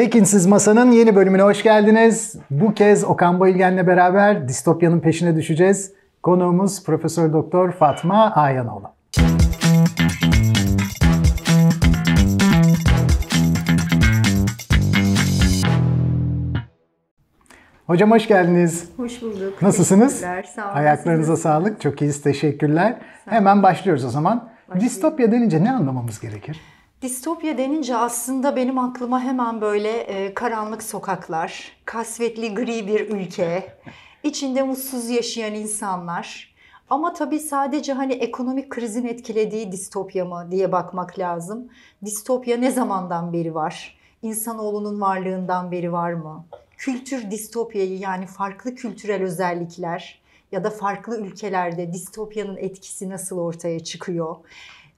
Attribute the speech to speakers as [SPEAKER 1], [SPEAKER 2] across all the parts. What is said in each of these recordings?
[SPEAKER 1] Tekinsiz Masa'nın yeni bölümüne hoş geldiniz. Bu kez Okan Bayülgen'le beraber distopyanın peşine düşeceğiz. Konuğumuz Profesör Doktor Fatma Ayanoğlu. Hocam hoş geldiniz.
[SPEAKER 2] Hoş bulduk.
[SPEAKER 1] Nasılsınız?
[SPEAKER 2] Sağ olun.
[SPEAKER 1] Ayaklarınıza
[SPEAKER 2] Siz
[SPEAKER 1] sağlık. Çok iyiyiz. Teşekkürler. Hemen başlıyoruz o zaman.
[SPEAKER 2] Başlayalım.
[SPEAKER 1] Distopya denince ne anlamamız gerekir?
[SPEAKER 2] Distopya denince aslında benim aklıma hemen böyle e, karanlık sokaklar, kasvetli gri bir ülke, içinde mutsuz yaşayan insanlar. Ama tabii sadece hani ekonomik krizin etkilediği distopya mı diye bakmak lazım. Distopya ne zamandan beri var? İnsanoğlunun varlığından beri var mı? Kültür distopyayı yani farklı kültürel özellikler ya da farklı ülkelerde distopyanın etkisi nasıl ortaya çıkıyor?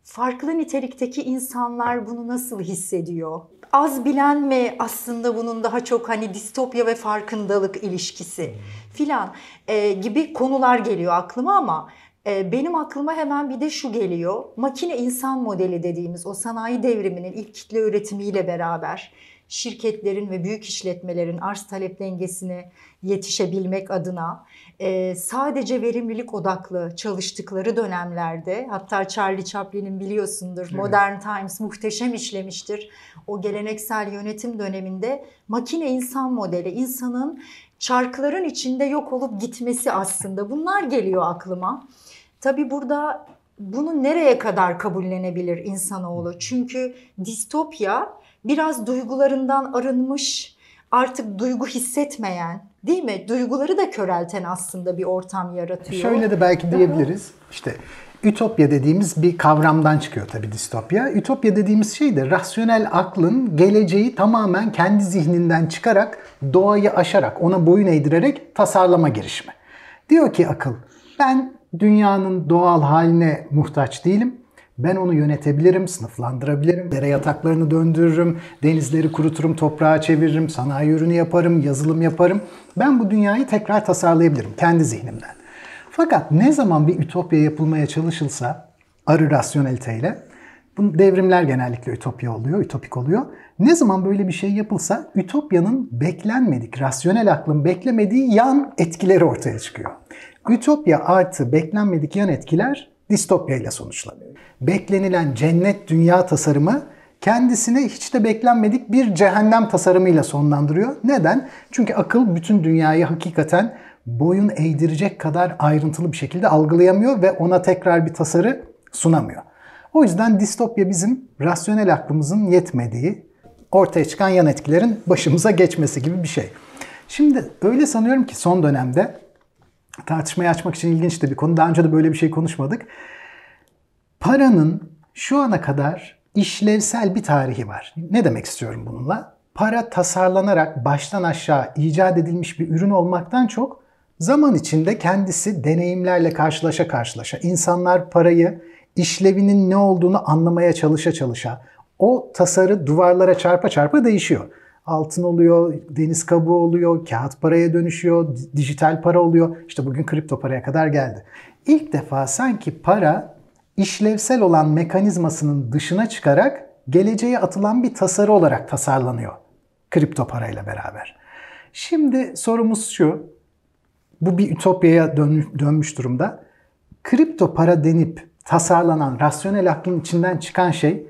[SPEAKER 2] Farklı nitelikteki insanlar bunu nasıl hissediyor? Az bilen mi aslında bunun daha çok hani distopya ve farkındalık ilişkisi filan e, gibi konular geliyor aklıma ama e, benim aklıma hemen bir de şu geliyor. Makine insan modeli dediğimiz o sanayi devriminin ilk kitle üretimiyle beraber şirketlerin ve büyük işletmelerin arz talep dengesine yetişebilmek adına e, sadece verimlilik odaklı çalıştıkları dönemlerde hatta Charlie Chaplin'in biliyorsundur Modern Times muhteşem işlemiştir. O geleneksel yönetim döneminde makine insan modeli insanın çarkların içinde yok olup gitmesi aslında bunlar geliyor aklıma. Tabii burada bunu nereye kadar kabullenebilir insanoğlu? Çünkü distopya biraz duygularından arınmış, artık duygu hissetmeyen, değil mi? Duyguları da körelten aslında bir ortam yaratıyor.
[SPEAKER 1] Şöyle de belki diyebiliriz. İşte ütopya dediğimiz bir kavramdan çıkıyor tabii distopya. Ütopya dediğimiz şey de rasyonel aklın geleceği tamamen kendi zihninden çıkarak, doğayı aşarak, ona boyun eğdirerek tasarlama girişimi. Diyor ki akıl, ben dünyanın doğal haline muhtaç değilim. Ben onu yönetebilirim, sınıflandırabilirim, dere yataklarını döndürürüm, denizleri kuruturum, toprağa çeviririm, sanayi ürünü yaparım, yazılım yaparım. Ben bu dünyayı tekrar tasarlayabilirim kendi zihnimden. Fakat ne zaman bir ütopya yapılmaya çalışılsa arı rasyoneliteyle, bu devrimler genellikle ütopya oluyor, ütopik oluyor. Ne zaman böyle bir şey yapılsa ütopyanın beklenmedik, rasyonel aklın beklemediği yan etkileri ortaya çıkıyor. Ütopya artı beklenmedik yan etkiler distopya sonuçlanıyor. Beklenilen cennet dünya tasarımı kendisine hiç de beklenmedik bir cehennem tasarımıyla sonlandırıyor. Neden? Çünkü akıl bütün dünyayı hakikaten boyun eğdirecek kadar ayrıntılı bir şekilde algılayamıyor ve ona tekrar bir tasarı sunamıyor. O yüzden distopya bizim rasyonel aklımızın yetmediği, ortaya çıkan yan etkilerin başımıza geçmesi gibi bir şey. Şimdi öyle sanıyorum ki son dönemde tartışmayı açmak için ilginç de bir konu. Daha önce de böyle bir şey konuşmadık. Paranın şu ana kadar işlevsel bir tarihi var. Ne demek istiyorum bununla? Para tasarlanarak baştan aşağı icat edilmiş bir ürün olmaktan çok zaman içinde kendisi deneyimlerle karşılaşa karşılaşa insanlar parayı işlevinin ne olduğunu anlamaya çalışa çalışa o tasarı duvarlara çarpa çarpa değişiyor. Altın oluyor, deniz kabuğu oluyor, kağıt paraya dönüşüyor, dijital para oluyor. İşte bugün kripto paraya kadar geldi. İlk defa sanki para işlevsel olan mekanizmasının dışına çıkarak geleceğe atılan bir tasarı olarak tasarlanıyor kripto parayla beraber. Şimdi sorumuz şu, bu bir ütopyaya dönmüş durumda. Kripto para denip tasarlanan rasyonel aklın içinden çıkan şey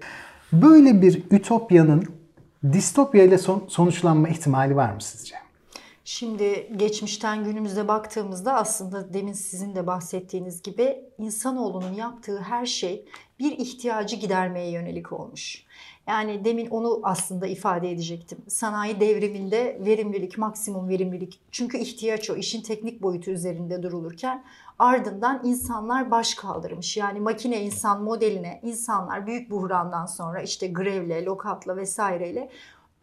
[SPEAKER 1] böyle bir ütopyanın distopya ile sonuçlanma ihtimali var mı sizce?
[SPEAKER 2] Şimdi geçmişten günümüze baktığımızda aslında demin sizin de bahsettiğiniz gibi insanoğlunun yaptığı her şey bir ihtiyacı gidermeye yönelik olmuş. Yani demin onu aslında ifade edecektim. Sanayi devriminde verimlilik, maksimum verimlilik. Çünkü ihtiyaç o. işin teknik boyutu üzerinde durulurken ardından insanlar baş kaldırmış. Yani makine insan modeline insanlar büyük buhrandan sonra işte grevle, lokatla vesaireyle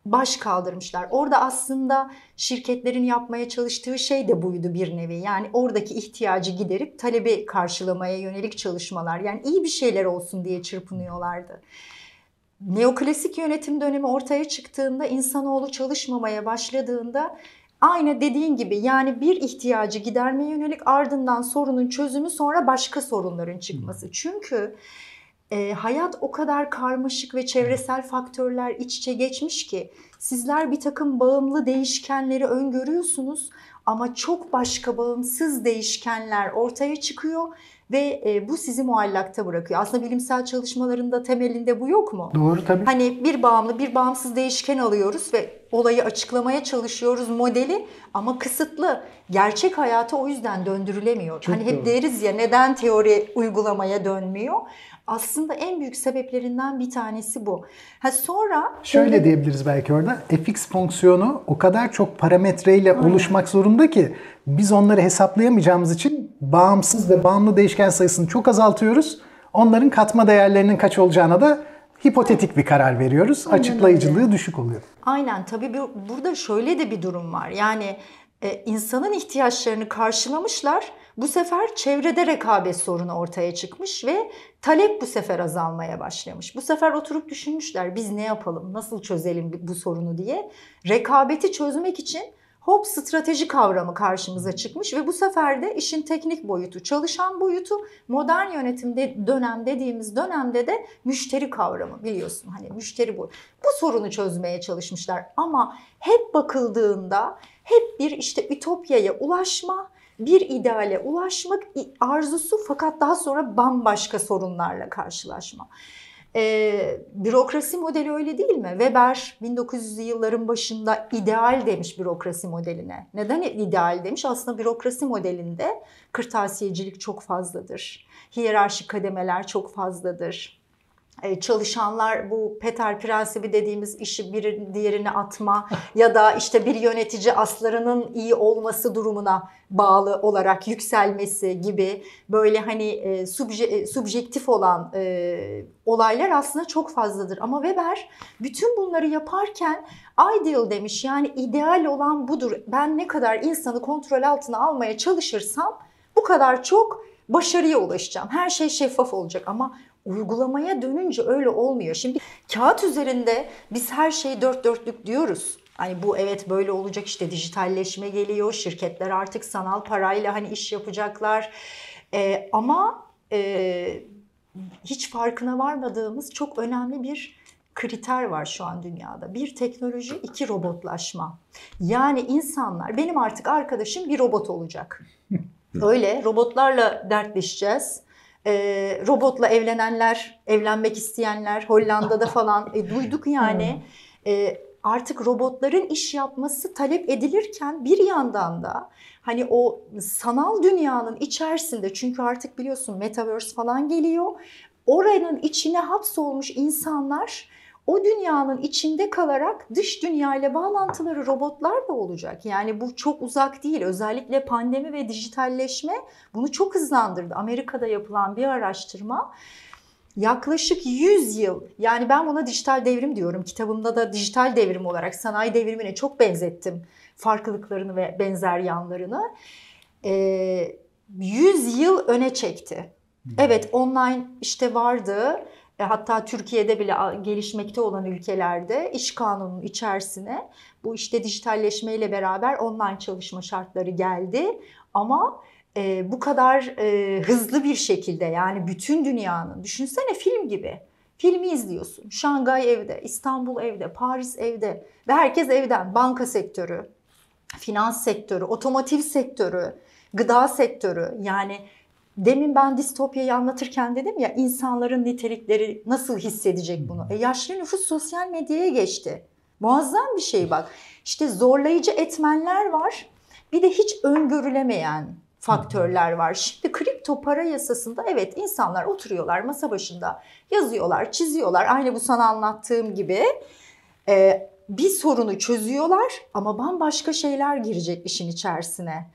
[SPEAKER 2] baş kaldırmışlar. Orada aslında şirketlerin yapmaya çalıştığı şey de buydu bir nevi. Yani oradaki ihtiyacı giderip talebi karşılamaya yönelik çalışmalar. Yani iyi bir şeyler olsun diye çırpınıyorlardı. Neoklasik yönetim dönemi ortaya çıktığında insanoğlu çalışmamaya başladığında aynı dediğin gibi yani bir ihtiyacı gidermeye yönelik ardından sorunun çözümü sonra başka sorunların çıkması. Çünkü e, hayat o kadar karmaşık ve çevresel faktörler iç içe geçmiş ki sizler bir takım bağımlı değişkenleri öngörüyorsunuz ama çok başka bağımsız değişkenler ortaya çıkıyor ve e, bu sizi muallakta bırakıyor. Aslında bilimsel çalışmalarında temelinde bu yok mu?
[SPEAKER 1] Doğru tabii.
[SPEAKER 2] Hani bir bağımlı, bir bağımsız değişken alıyoruz ve olayı açıklamaya çalışıyoruz modeli ama kısıtlı. Gerçek hayata o yüzden döndürülemiyor.
[SPEAKER 1] Çok
[SPEAKER 2] hani hep
[SPEAKER 1] doğru.
[SPEAKER 2] deriz ya neden teori uygulamaya dönmüyor? Aslında en büyük sebeplerinden bir tanesi bu. Ha sonra
[SPEAKER 1] Şöyle diyebiliriz belki orada. fx fonksiyonu o kadar çok parametreyle oluşmak zorunda ki biz onları hesaplayamayacağımız için bağımsız ve bağımlı değişken sayısını çok azaltıyoruz. Onların katma değerlerinin kaç olacağına da hipotetik bir karar veriyoruz. Açıklayıcılığı düşük oluyor.
[SPEAKER 2] Aynen tabii bir, burada şöyle de bir durum var. Yani e, insanın ihtiyaçlarını karşılamışlar. Bu sefer çevrede rekabet sorunu ortaya çıkmış ve talep bu sefer azalmaya başlamış. Bu sefer oturup düşünmüşler biz ne yapalım, nasıl çözelim bu sorunu diye. Rekabeti çözmek için hop strateji kavramı karşımıza çıkmış ve bu sefer de işin teknik boyutu, çalışan boyutu modern yönetimde dönem dediğimiz dönemde de müşteri kavramı biliyorsun hani müşteri bu. Bu sorunu çözmeye çalışmışlar ama hep bakıldığında hep bir işte ütopyaya ulaşma, bir ideale ulaşmak arzusu fakat daha sonra bambaşka sorunlarla karşılaşma. E, bürokrasi modeli öyle değil mi? Weber 1900'lü yılların başında ideal demiş bürokrasi modeline. Neden ideal demiş? Aslında bürokrasi modelinde kırtasiyecilik çok fazladır. Hiyerarşik kademeler çok fazladır. Ee, çalışanlar bu Peter prensibi dediğimiz işi bir diğerine atma ya da işte bir yönetici aslarının iyi olması durumuna bağlı olarak yükselmesi gibi böyle hani e, subje, e, subjektif olan e, olaylar aslında çok fazladır. Ama Weber bütün bunları yaparken ideal demiş yani ideal olan budur. Ben ne kadar insanı kontrol altına almaya çalışırsam bu kadar çok başarıya ulaşacağım. Her şey şeffaf olacak ama uygulamaya dönünce öyle olmuyor. Şimdi kağıt üzerinde biz her şeyi dört dörtlük diyoruz. Hani bu evet böyle olacak işte dijitalleşme geliyor. Şirketler artık sanal parayla hani iş yapacaklar. Ee, ama e, hiç farkına varmadığımız çok önemli bir kriter var şu an dünyada. Bir teknoloji, iki robotlaşma. Yani insanlar, benim artık arkadaşım bir robot olacak. Öyle robotlarla dertleşeceğiz. E, robotla evlenenler, evlenmek isteyenler Hollanda'da falan e, duyduk yani. E, artık robotların iş yapması talep edilirken bir yandan da hani o sanal dünyanın içerisinde çünkü artık biliyorsun metaverse falan geliyor. Oranın içine hapsolmuş insanlar o dünyanın içinde kalarak dış dünya ile bağlantıları robotlar da olacak. Yani bu çok uzak değil. Özellikle pandemi ve dijitalleşme bunu çok hızlandırdı. Amerika'da yapılan bir araştırma yaklaşık 100 yıl yani ben buna dijital devrim diyorum. Kitabımda da dijital devrim olarak sanayi devrimine çok benzettim farklılıklarını ve benzer yanlarını. Ee, 100 yıl öne çekti. Evet online işte vardı hatta Türkiye'de bile gelişmekte olan ülkelerde iş kanununun içerisine bu işte dijitalleşmeyle beraber online çalışma şartları geldi. Ama e, bu kadar e, hızlı bir şekilde yani bütün dünyanın düşünsene film gibi. Filmi izliyorsun. Şangay evde, İstanbul evde, Paris evde ve herkes evden. Banka sektörü, finans sektörü, otomotiv sektörü, gıda sektörü yani Demin ben distopyayı anlatırken dedim ya insanların nitelikleri nasıl hissedecek bunu? E yaşlı nüfus sosyal medyaya geçti. Muazzam bir şey bak. İşte zorlayıcı etmenler var. Bir de hiç öngörülemeyen faktörler var. Şimdi kripto para yasasında evet insanlar oturuyorlar masa başında yazıyorlar, çiziyorlar. Aynı bu sana anlattığım gibi. Ee, bir sorunu çözüyorlar ama bambaşka şeyler girecek işin içerisine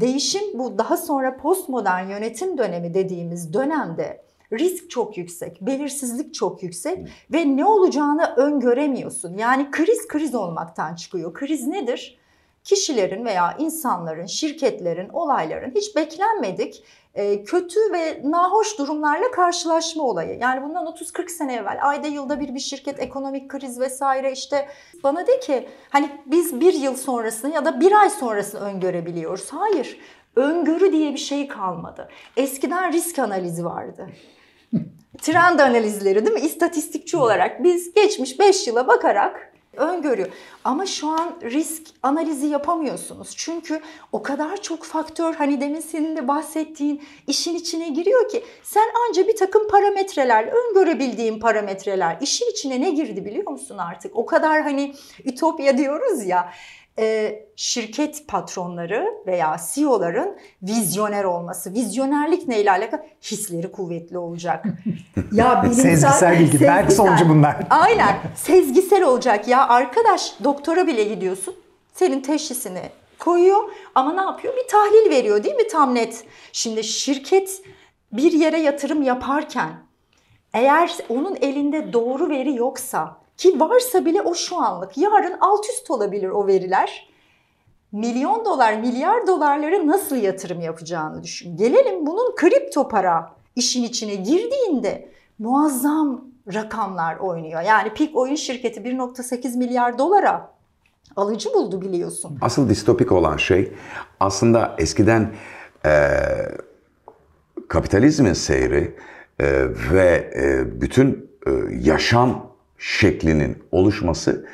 [SPEAKER 2] değişim bu daha sonra postmodern yönetim dönemi dediğimiz dönemde risk çok yüksek, belirsizlik çok yüksek ve ne olacağını öngöremiyorsun. Yani kriz kriz olmaktan çıkıyor. Kriz nedir? Kişilerin veya insanların, şirketlerin, olayların hiç beklenmedik e, kötü ve nahoş durumlarla karşılaşma olayı. Yani bundan 30-40 sene evvel ayda yılda bir bir şirket ekonomik kriz vesaire işte bana de ki hani biz bir yıl sonrasını ya da bir ay sonrasını öngörebiliyoruz. Hayır öngörü diye bir şey kalmadı. Eskiden risk analizi vardı. Trend analizleri değil mi? İstatistikçi olarak biz geçmiş 5 yıla bakarak öngörüyor. Ama şu an risk analizi yapamıyorsunuz. Çünkü o kadar çok faktör hani demin senin de bahsettiğin işin içine giriyor ki sen anca bir takım parametreler, öngörebildiğin parametreler işin içine ne girdi biliyor musun artık? O kadar hani ütopya diyoruz ya e, şirket patronları veya CEO'ların vizyoner olması. Vizyonerlik neyle alakalı? Hisleri kuvvetli olacak.
[SPEAKER 1] ya bilimsel, sezgisel bilgi. Berk sonucu bunlar.
[SPEAKER 2] Aynen. Sezgisel olacak. Ya arkadaş doktora bile gidiyorsun. Senin teşhisini koyuyor ama ne yapıyor? Bir tahlil veriyor değil mi tam net? Şimdi şirket bir yere yatırım yaparken eğer onun elinde doğru veri yoksa ki varsa bile o şu anlık. Yarın alt üst olabilir o veriler. Milyon dolar, milyar dolarları nasıl yatırım yapacağını düşün. Gelelim bunun kripto para işin içine girdiğinde muazzam rakamlar oynuyor. Yani Peak Oyun şirketi 1.8 milyar dolara alıcı buldu biliyorsun.
[SPEAKER 3] Asıl distopik olan şey aslında eskiden e, kapitalizmin seyri e, ve e, bütün e, yaşam şeklinin oluşması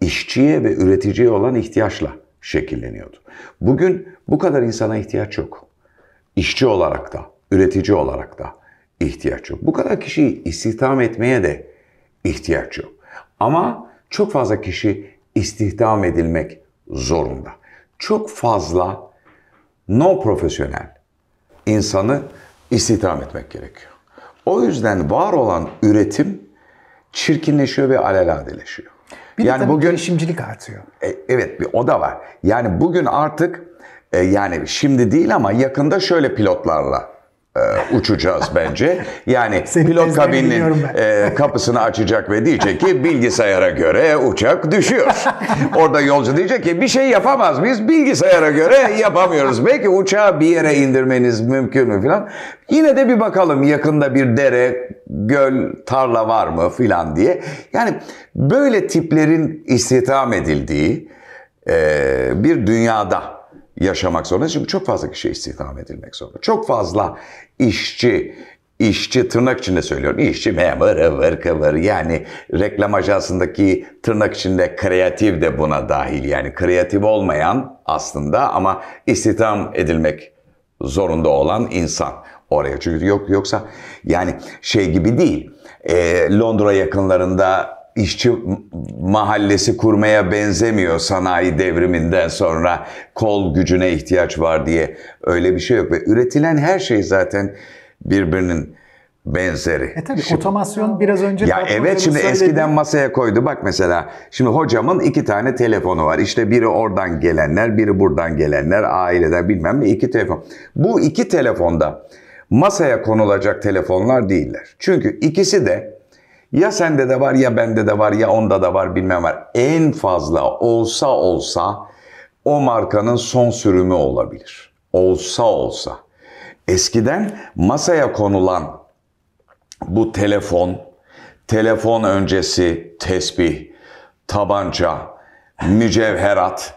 [SPEAKER 3] işçiye ve üreticiye olan ihtiyaçla şekilleniyordu. Bugün bu kadar insana ihtiyaç yok. İşçi olarak da, üretici olarak da ihtiyaç yok. Bu kadar kişiyi istihdam etmeye de ihtiyaç yok. Ama çok fazla kişi istihdam edilmek zorunda. Çok fazla no profesyonel insanı istihdam etmek gerekiyor. O yüzden var olan üretim çirkinleşiyor ve alelade,leşiyor.
[SPEAKER 1] Bir yani de bugün girişimcilik artıyor.
[SPEAKER 3] E, evet, bir o da var. Yani bugün artık e, yani şimdi değil ama yakında şöyle pilotlarla uçacağız bence. Yani Senin pilot kabinin e, kapısını açacak ve diyecek ki bilgisayara göre uçak düşüyor. Orada yolcu diyecek ki bir şey yapamaz biz bilgisayara göre yapamıyoruz. Belki uçağı bir yere indirmeniz mümkün mü filan. Yine de bir bakalım yakında bir dere, göl, tarla var mı filan diye. Yani böyle tiplerin istihdam edildiği e, bir dünyada yaşamak zorunda. Çünkü çok fazla kişi istihdam edilmek zorunda. Çok fazla işçi, işçi tırnak içinde söylüyorum. İşçi memur ıvır kıvır yani reklam ajansındaki tırnak içinde kreatif de buna dahil. Yani kreatif olmayan aslında ama istihdam edilmek zorunda olan insan oraya. Çünkü yok yoksa yani şey gibi değil. E, Londra yakınlarında işçi mahallesi kurmaya benzemiyor sanayi devriminden sonra kol gücüne ihtiyaç var diye öyle bir şey yok ve üretilen her şey zaten birbirinin benzeri.
[SPEAKER 1] E tabi otomasyon biraz önce
[SPEAKER 3] Ya evet şimdi söyledi. eskiden masaya koydu bak mesela şimdi hocamın iki tane telefonu var. İşte biri oradan gelenler, biri buradan gelenler, aileden bilmem ne iki telefon. Bu iki telefonda masaya konulacak telefonlar değiller. Çünkü ikisi de ya sende de var ya bende de var ya onda da var bilmem var. En fazla olsa olsa o markanın son sürümü olabilir. Olsa olsa. Eskiden masaya konulan bu telefon, telefon öncesi tesbih, tabanca, mücevherat,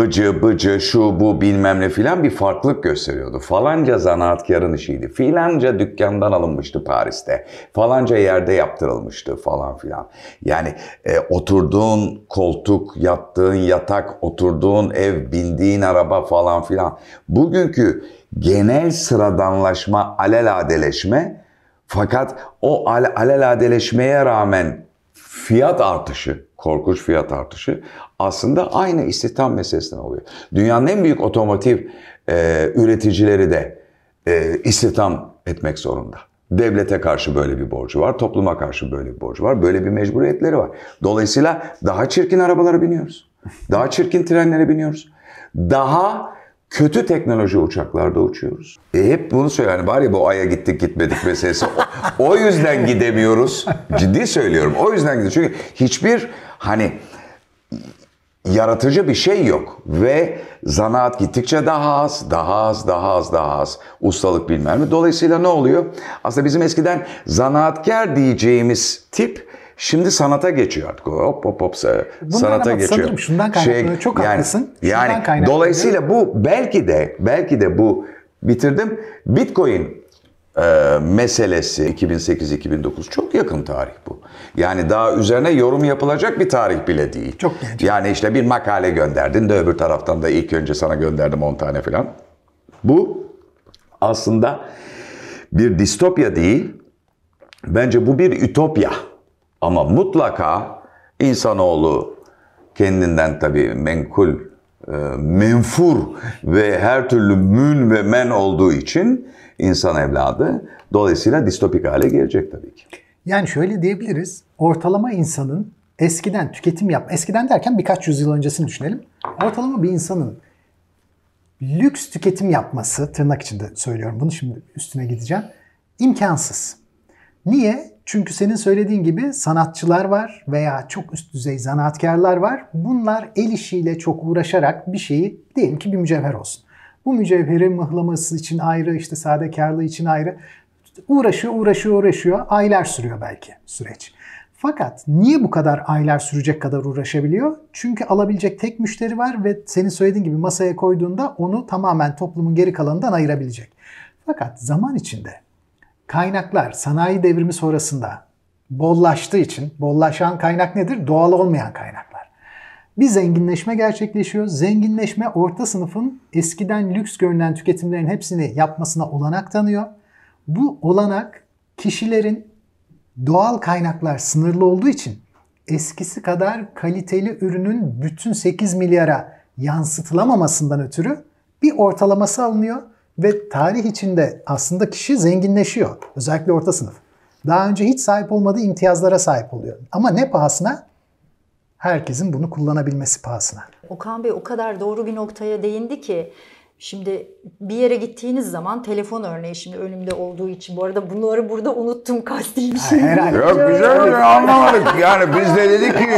[SPEAKER 3] ıcı bıcı şu bu bilmem ne filan bir farklılık gösteriyordu. Falanca zanaatkarın işiydi. Filanca dükkandan alınmıştı Paris'te. Falanca yerde yaptırılmıştı falan filan. Yani e, oturduğun koltuk, yattığın yatak, oturduğun ev, bindiğin araba falan filan. Bugünkü genel sıradanlaşma, aleladeleşme fakat o al aleladeleşmeye rağmen fiyat artışı, korkunç fiyat artışı aslında aynı istihdam meselesinden oluyor. Dünyanın en büyük otomotiv e, üreticileri de e, istihdam etmek zorunda. Devlete karşı böyle bir borcu var, topluma karşı böyle bir borcu var, böyle bir mecburiyetleri var. Dolayısıyla daha çirkin arabalara biniyoruz. Daha çirkin trenlere biniyoruz. Daha kötü teknoloji uçaklarda uçuyoruz. E hep bunu söylüyor. Yani bari bu Ay'a gittik gitmedik meselesi. O, o yüzden gidemiyoruz. Ciddi söylüyorum. O yüzden gidiyoruz. Çünkü hiçbir hani yaratıcı bir şey yok. Ve zanaat gittikçe daha az, daha az, daha az, daha az. Ustalık bilmem mi. Dolayısıyla ne oluyor? Aslında bizim eskiden zanaatkar diyeceğimiz tip Şimdi sanata geçiyor artık. Hop hop hop
[SPEAKER 1] Bundan sanata geçiyor. Sanırım şundan kaynaklanıyor. Şey, Çok yani, haklısın.
[SPEAKER 3] Yani dolayısıyla bu belki de belki de bu bitirdim. Bitcoin e, meselesi 2008-2009 çok yakın tarih bu. Yani daha üzerine yorum yapılacak bir tarih bile değil.
[SPEAKER 1] Çok genç.
[SPEAKER 3] Yani işte bir makale gönderdin de öbür taraftan da ilk önce sana gönderdim 10 tane falan. Bu aslında bir distopya değil. Bence bu bir ütopya. Ama mutlaka insanoğlu kendinden tabii menkul, menfur ve her türlü mün ve men olduğu için insan evladı dolayısıyla distopik hale gelecek tabii ki.
[SPEAKER 1] Yani şöyle diyebiliriz. Ortalama insanın eskiden tüketim yap, eskiden derken birkaç yüzyıl öncesini düşünelim. Ortalama bir insanın lüks tüketim yapması, tırnak içinde söylüyorum bunu şimdi üstüne gideceğim, imkansız. Niye? Çünkü senin söylediğin gibi sanatçılar var veya çok üst düzey zanaatkarlar var. Bunlar el işiyle çok uğraşarak bir şeyi diyelim ki bir mücevher olsun. Bu mücevheri mıhlaması için ayrı, işte sadekarlığı için ayrı uğraşıyor, uğraşıyor, uğraşıyor. Aylar sürüyor belki süreç. Fakat niye bu kadar aylar sürecek kadar uğraşabiliyor? Çünkü alabilecek tek müşteri var ve senin söylediğin gibi masaya koyduğunda onu tamamen toplumun geri kalanından ayırabilecek. Fakat zaman içinde kaynaklar sanayi devrimi sonrasında bollaştığı için, bollaşan kaynak nedir? Doğal olmayan kaynaklar. Bir zenginleşme gerçekleşiyor. Zenginleşme orta sınıfın eskiden lüks görünen tüketimlerin hepsini yapmasına olanak tanıyor. Bu olanak kişilerin doğal kaynaklar sınırlı olduğu için eskisi kadar kaliteli ürünün bütün 8 milyara yansıtılamamasından ötürü bir ortalaması alınıyor ve tarih içinde aslında kişi zenginleşiyor. Özellikle orta sınıf. Daha önce hiç sahip olmadığı imtiyazlara sahip oluyor. Ama ne pahasına? Herkesin bunu kullanabilmesi pahasına.
[SPEAKER 2] Okan Bey o kadar doğru bir noktaya değindi ki Şimdi bir yere gittiğiniz zaman telefon örneği şimdi önümde olduğu için bu arada bunları burada unuttum kasti bir şey.
[SPEAKER 1] Herhalde.
[SPEAKER 3] Yok güzel ya anlamadık. Yani biz de dedik ki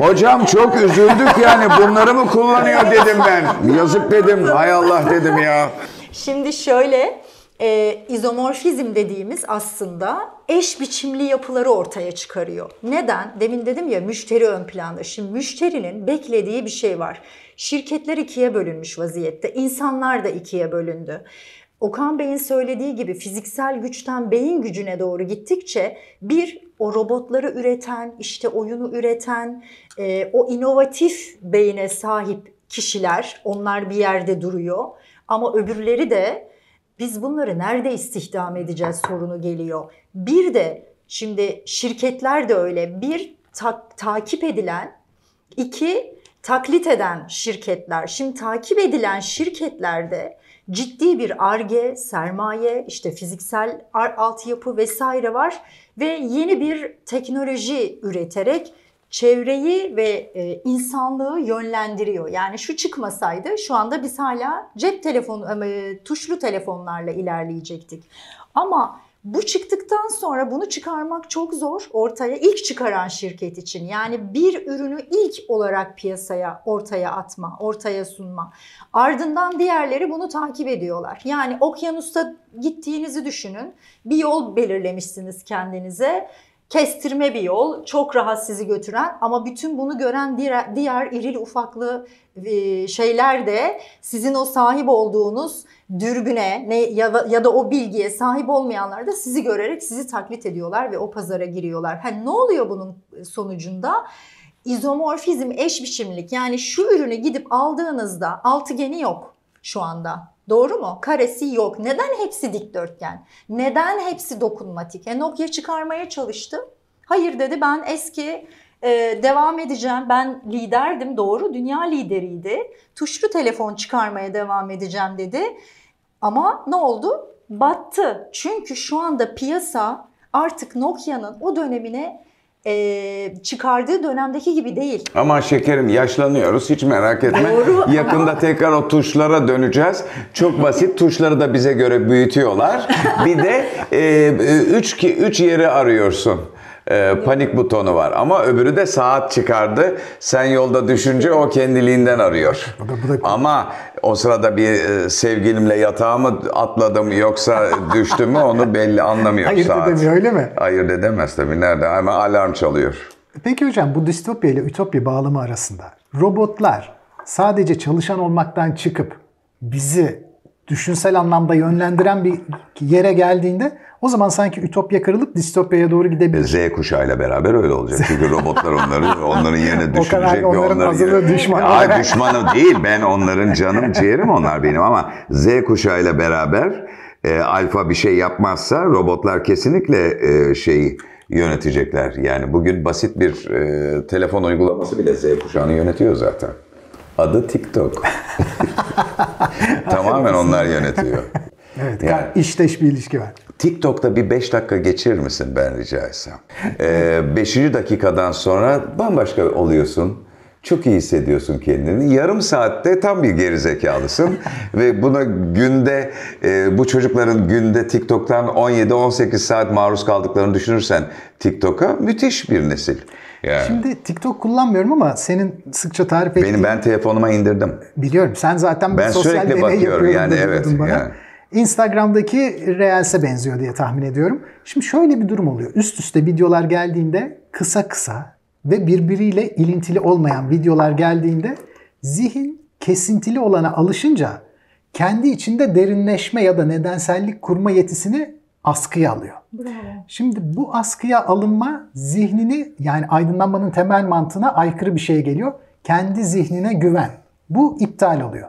[SPEAKER 3] hocam çok üzüldük yani bunları mı kullanıyor dedim ben. Yazık dedim. Hay Allah dedim ya.
[SPEAKER 2] Şimdi şöyle e, izomorfizm dediğimiz aslında eş biçimli yapıları ortaya çıkarıyor. Neden? Demin dedim ya müşteri ön planda. Şimdi müşterinin beklediği bir şey var. Şirketler ikiye bölünmüş vaziyette. İnsanlar da ikiye bölündü. Okan Bey'in söylediği gibi fiziksel güçten beyin gücüne doğru gittikçe bir o robotları üreten, işte oyunu üreten, e, o inovatif beyine sahip kişiler, onlar bir yerde duruyor. Ama öbürleri de biz bunları nerede istihdam edeceğiz sorunu geliyor. Bir de şimdi şirketler de öyle. Bir ta- takip edilen, iki taklit eden şirketler. Şimdi takip edilen şirketlerde ciddi bir arge, sermaye, işte fiziksel altyapı vesaire var ve yeni bir teknoloji üreterek çevreyi ve e, insanlığı yönlendiriyor. Yani şu çıkmasaydı şu anda biz hala cep telefonu, e, tuşlu telefonlarla ilerleyecektik. Ama bu çıktıktan sonra bunu çıkarmak çok zor ortaya ilk çıkaran şirket için. Yani bir ürünü ilk olarak piyasaya ortaya atma, ortaya sunma. Ardından diğerleri bunu takip ediyorlar. Yani okyanusta gittiğinizi düşünün. Bir yol belirlemişsiniz kendinize kestirme bir yol, çok rahat sizi götüren ama bütün bunu gören diğer, diğer irili ufaklı e, şeyler de sizin o sahip olduğunuz dürbüne ne ya, ya da o bilgiye sahip olmayanlar da sizi görerek sizi taklit ediyorlar ve o pazara giriyorlar. Ha, ne oluyor bunun sonucunda? İzomorfizm, eş biçimlik yani şu ürünü gidip aldığınızda altıgeni yok şu anda. Doğru mu? Karesi yok. Neden hepsi dikdörtgen? Neden hepsi dokunmatik? E Nokia çıkarmaya çalıştı. Hayır dedi ben eski e, devam edeceğim. Ben liderdim doğru. Dünya lideriydi. Tuşlu telefon çıkarmaya devam edeceğim dedi. Ama ne oldu? Battı. Çünkü şu anda piyasa artık Nokia'nın o dönemine e, çıkardığı dönemdeki gibi değil.
[SPEAKER 3] Ama şekerim yaşlanıyoruz hiç merak etme.
[SPEAKER 2] Doğru.
[SPEAKER 3] Yakında tekrar o tuşlara döneceğiz. Çok basit tuşları da bize göre büyütüyorlar. Bir de 3 e, üç, üç yeri arıyorsun e, panik butonu var. Ama öbürü de saat çıkardı. Sen yolda düşünce o kendiliğinden arıyor.
[SPEAKER 1] Bu da- bu da-
[SPEAKER 3] Ama o sırada bir e, sevgilimle yatağa mı atladım yoksa düştü mü onu belli anlamıyor
[SPEAKER 1] Ayırt
[SPEAKER 3] saat.
[SPEAKER 1] edemiyor, öyle mi?
[SPEAKER 3] Ayırt edemez tabii. Nerede? Hemen alarm çalıyor.
[SPEAKER 1] Peki hocam bu distopya ile ütopya bağlamı arasında robotlar sadece çalışan olmaktan çıkıp bizi düşünsel anlamda yönlendiren bir yere geldiğinde o zaman sanki ütopya kırılıp distopyaya doğru gidebilir.
[SPEAKER 3] Z kuşağıyla beraber öyle olacak. Çünkü robotlar onları onların yerine
[SPEAKER 1] O kadar onların
[SPEAKER 3] onların
[SPEAKER 1] azılı
[SPEAKER 3] yerine-
[SPEAKER 1] düşmanı
[SPEAKER 3] Ya
[SPEAKER 1] olarak.
[SPEAKER 3] düşmanı değil. Ben onların canım ciğerim onlar benim ama Z kuşağıyla beraber e, alfa bir şey yapmazsa robotlar kesinlikle e, şeyi yönetecekler. Yani bugün basit bir e, telefon uygulaması bile Z kuşağını yönetiyor zaten. Adı TikTok. Tamamen onlar yönetiyor.
[SPEAKER 1] Evet,
[SPEAKER 3] Yani-
[SPEAKER 1] işteş bir ilişki var.
[SPEAKER 3] TikTok'ta bir 5 dakika geçirir misin ben rica etsem? 5. dakikadan sonra bambaşka oluyorsun. Çok iyi hissediyorsun kendini. Yarım saatte tam bir gerizekalısın. Ve buna günde, e, bu çocukların günde TikTok'tan 17-18 saat maruz kaldıklarını düşünürsen TikTok'a müthiş bir nesil. Yani
[SPEAKER 1] Şimdi TikTok kullanmıyorum ama senin sıkça tarif ettiğin
[SPEAKER 3] benim ben telefonuma indirdim.
[SPEAKER 1] biliyorum. Sen zaten
[SPEAKER 3] Ben
[SPEAKER 1] sosyal deney yapıyorum
[SPEAKER 3] yani, evet,
[SPEAKER 1] bana.
[SPEAKER 3] yani.
[SPEAKER 1] Instagram'daki Reels'e benziyor diye tahmin ediyorum. Şimdi şöyle bir durum oluyor. Üst üste videolar geldiğinde kısa kısa ve birbiriyle ilintili olmayan videolar geldiğinde zihin kesintili olana alışınca kendi içinde derinleşme ya da nedensellik kurma yetisini askıya alıyor. Şimdi bu askıya alınma zihnini yani aydınlanmanın temel mantığına aykırı bir şeye geliyor. Kendi zihnine güven. Bu iptal oluyor.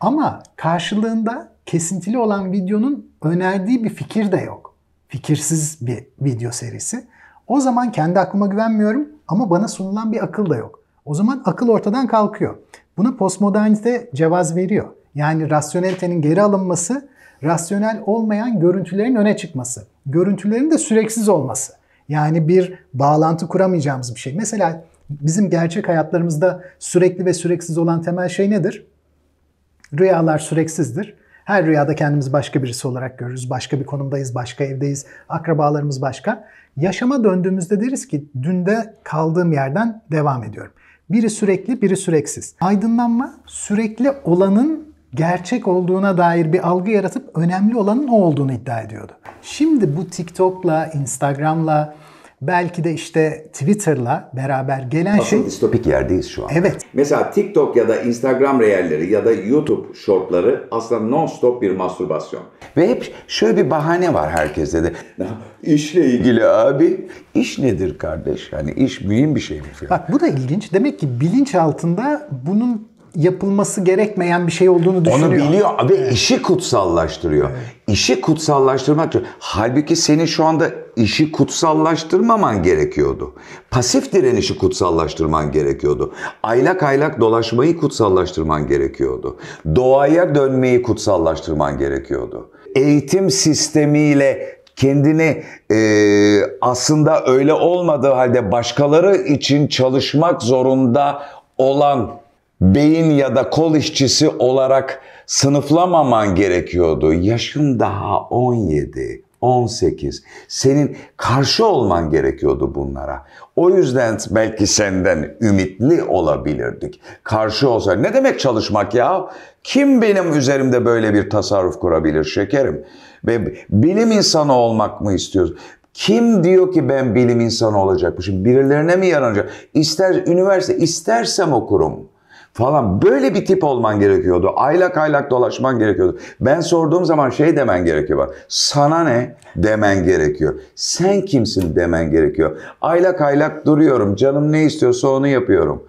[SPEAKER 1] Ama karşılığında kesintili olan videonun önerdiği bir fikir de yok. Fikirsiz bir video serisi. O zaman kendi aklıma güvenmiyorum ama bana sunulan bir akıl da yok. O zaman akıl ortadan kalkıyor. Buna postmodernite cevaz veriyor. Yani rasyonelitenin geri alınması, rasyonel olmayan görüntülerin öne çıkması. Görüntülerin de süreksiz olması. Yani bir bağlantı kuramayacağımız bir şey. Mesela bizim gerçek hayatlarımızda sürekli ve süreksiz olan temel şey nedir? Rüyalar süreksizdir. Her rüyada kendimizi başka birisi olarak görürüz. Başka bir konumdayız, başka evdeyiz, akrabalarımız başka. Yaşama döndüğümüzde deriz ki dünde kaldığım yerden devam ediyorum. Biri sürekli, biri süreksiz. Aydınlanma sürekli olanın gerçek olduğuna dair bir algı yaratıp önemli olanın o olduğunu iddia ediyordu. Şimdi bu TikTok'la, Instagram'la, belki de işte Twitter'la beraber gelen şey...
[SPEAKER 3] Asıl distopik yerdeyiz şu an.
[SPEAKER 1] Evet,
[SPEAKER 3] Mesela TikTok ya da Instagram reelleri ya da YouTube shortları aslında non-stop bir mastürbasyon. Ve hep şöyle bir bahane var herkeste de. İşle ilgili abi. İş nedir kardeş? Yani iş mühim bir şey mi?
[SPEAKER 1] Bak bu da ilginç. Demek ki bilinç altında bunun yapılması gerekmeyen bir şey olduğunu düşünüyor.
[SPEAKER 3] Onu biliyor abi işi kutsallaştırıyor. İşi kutsallaştırmak. Halbuki senin şu anda işi kutsallaştırmaman gerekiyordu. Pasif direnişi kutsallaştırman gerekiyordu. Aylak aylak dolaşmayı kutsallaştırman gerekiyordu. Doğaya dönmeyi kutsallaştırman gerekiyordu. Eğitim sistemiyle kendini e, aslında öyle olmadığı halde başkaları için çalışmak zorunda olan beyin ya da kol işçisi olarak sınıflamaman gerekiyordu. Yaşın daha 17, 18. Senin karşı olman gerekiyordu bunlara. O yüzden belki senden ümitli olabilirdik. Karşı olsa ne demek çalışmak ya? Kim benim üzerimde böyle bir tasarruf kurabilir şekerim? Ve bilim insanı olmak mı istiyoruz? Kim diyor ki ben bilim insanı olacakmışım? Birilerine mi yaranacak? İster üniversite, istersem okurum falan. Böyle bir tip olman gerekiyordu. Aylak aylak dolaşman gerekiyordu. Ben sorduğum zaman şey demen gerekiyor. Bak, sana ne demen gerekiyor. Sen kimsin demen gerekiyor. Aylak aylak duruyorum. Canım ne istiyorsa onu yapıyorum.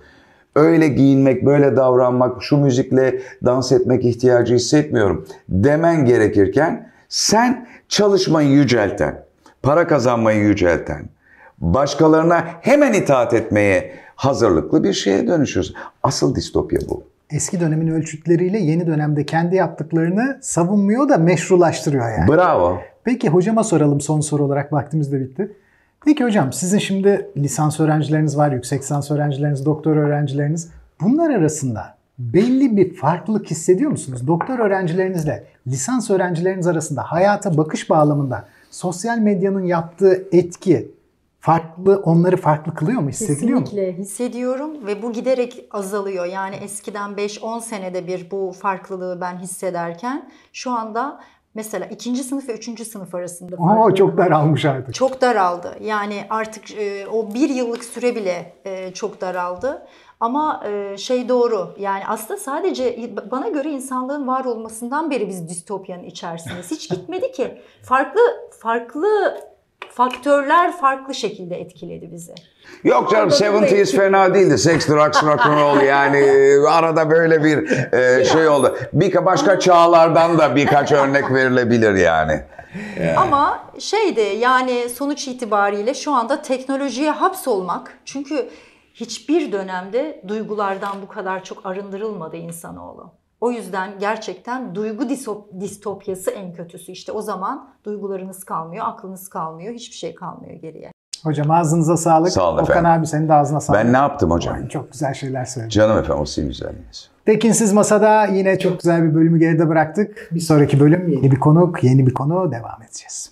[SPEAKER 3] Öyle giyinmek, böyle davranmak, şu müzikle dans etmek ihtiyacı hissetmiyorum demen gerekirken sen çalışmayı yücelten, para kazanmayı yücelten, başkalarına hemen itaat etmeye hazırlıklı bir şeye dönüşüyorsun. Asıl distopya bu.
[SPEAKER 1] Eski dönemin ölçütleriyle yeni dönemde kendi yaptıklarını savunmuyor da meşrulaştırıyor yani.
[SPEAKER 3] Bravo.
[SPEAKER 1] Peki hocama soralım son soru olarak vaktimiz de bitti. Peki hocam sizin şimdi lisans öğrencileriniz var, yüksek lisans öğrencileriniz, doktor öğrencileriniz. Bunlar arasında belli bir farklılık hissediyor musunuz? Doktor öğrencilerinizle lisans öğrencileriniz arasında hayata bakış bağlamında sosyal medyanın yaptığı etki farklı, onları farklı kılıyor mu? Hissediliyor mu?
[SPEAKER 2] Kesinlikle hissediyorum ve bu giderek azalıyor. Yani eskiden 5-10 senede bir bu farklılığı ben hissederken şu anda mesela ikinci sınıf ve üçüncü sınıf arasında farklılık
[SPEAKER 1] çok daralmış artık.
[SPEAKER 2] çok daraldı. Yani artık e, o bir yıllık süre bile e, çok daraldı. Ama e, şey doğru yani aslında sadece bana göre insanlığın var olmasından beri biz distopyanın içerisindeyiz. Hiç gitmedi ki. Farklı farklı faktörler farklı şekilde etkiledi bizi.
[SPEAKER 3] Yok canım
[SPEAKER 2] Orada da
[SPEAKER 3] 70's fena değildi. Sex, drugs, rock and roll yani arada böyle bir e, şey oldu. Bir başka çağlardan da birkaç örnek verilebilir yani.
[SPEAKER 2] Ama şeydi yani sonuç itibariyle şu anda teknolojiye hapsolmak çünkü hiçbir dönemde duygulardan bu kadar çok arındırılmadı insanoğlu. O yüzden gerçekten duygu distopyası en kötüsü. İşte o zaman duygularınız kalmıyor, aklınız kalmıyor, hiçbir şey kalmıyor geriye.
[SPEAKER 1] Hocam ağzınıza sağlık.
[SPEAKER 3] Sağ olun
[SPEAKER 1] Okan
[SPEAKER 3] efendim.
[SPEAKER 1] abi senin de ağzına sağlık.
[SPEAKER 3] Ben ne yaptım hocam?
[SPEAKER 1] Çok güzel şeyler söyledin.
[SPEAKER 3] Canım efendim o sizin güzelliğiniz.
[SPEAKER 1] Tekinsiz Masa'da yine çok güzel bir bölümü geride bıraktık. Bir sonraki bölüm yeni bir konuk, yeni bir konu devam edeceğiz.